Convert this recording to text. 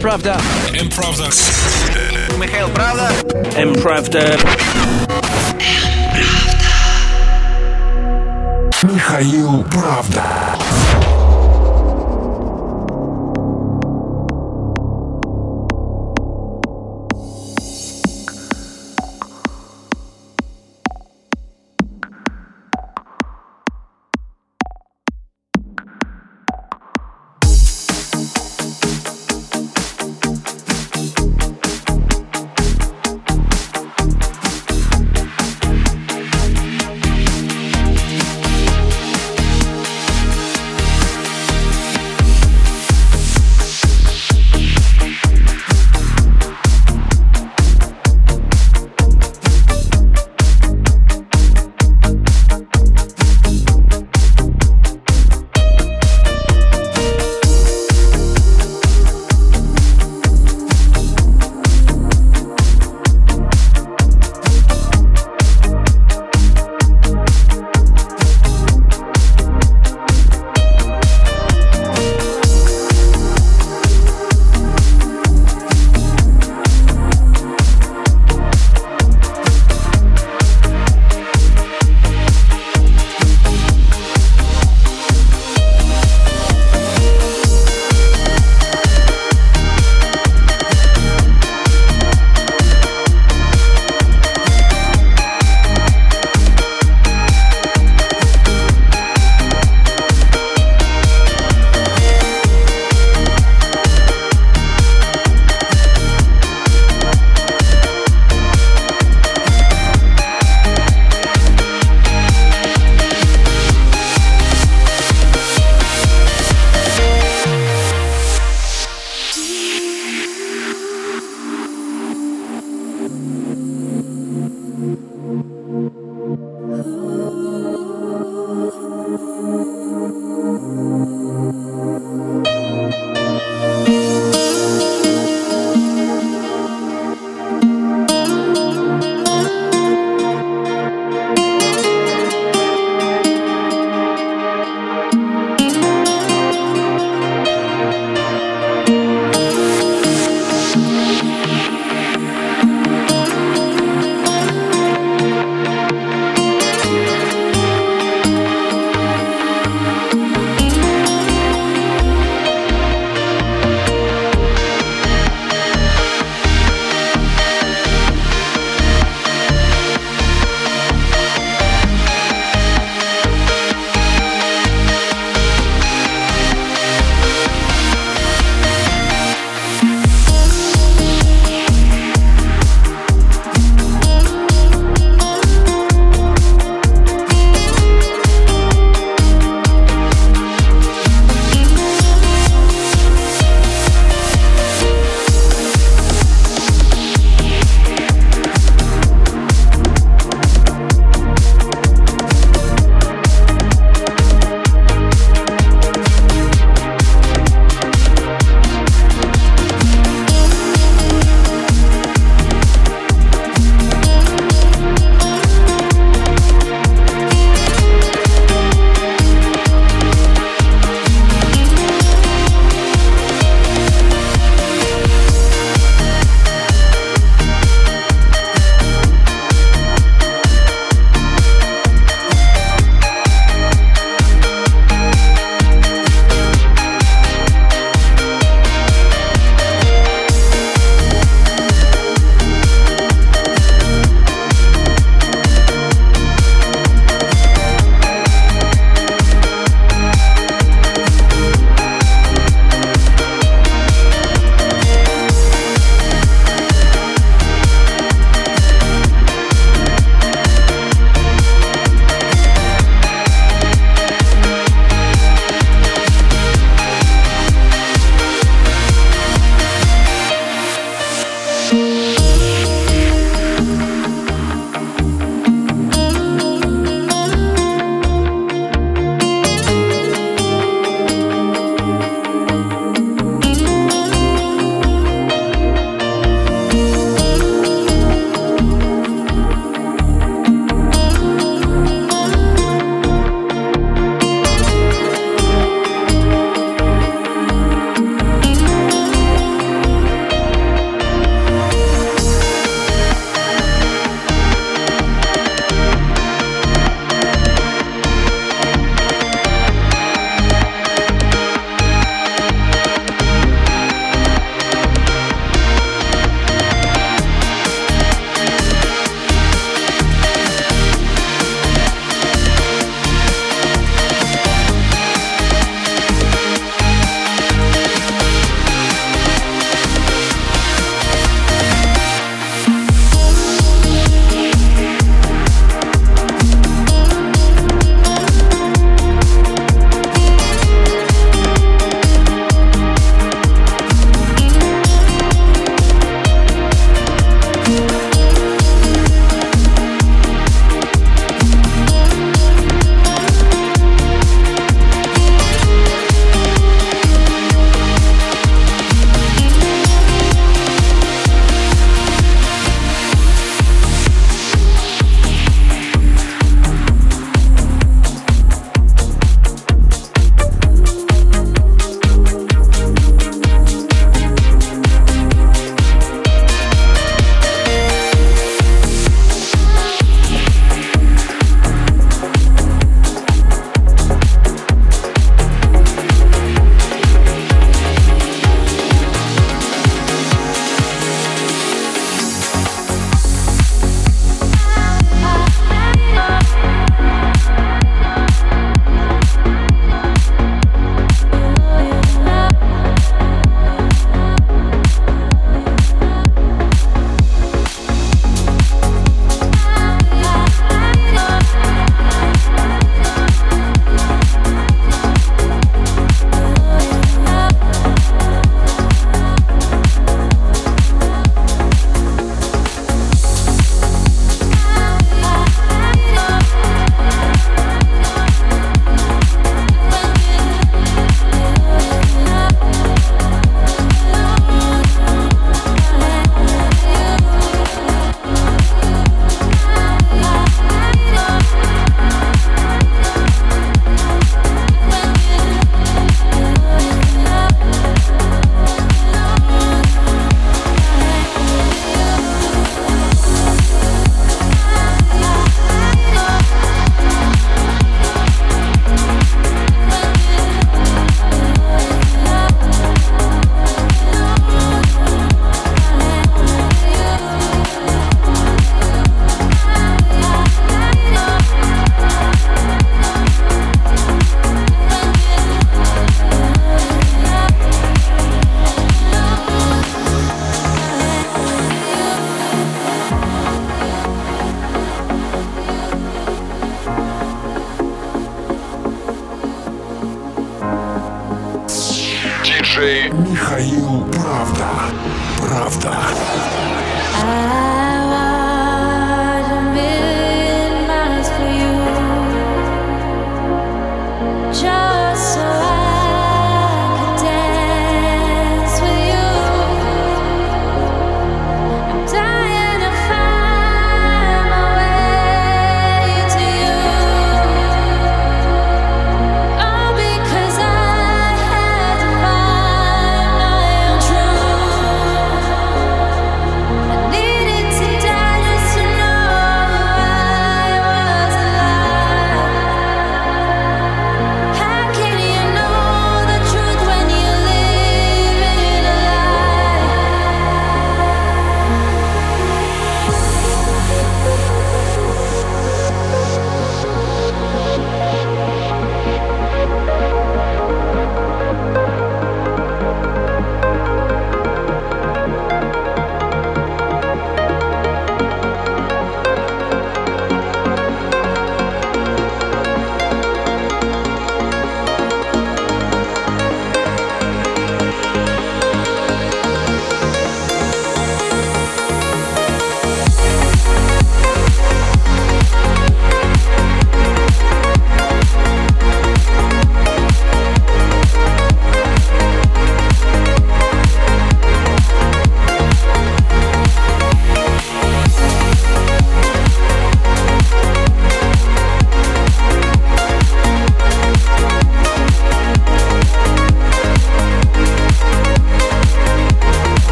Правда. М Правда. Михаил Правда. М Правда. Михаил Правда.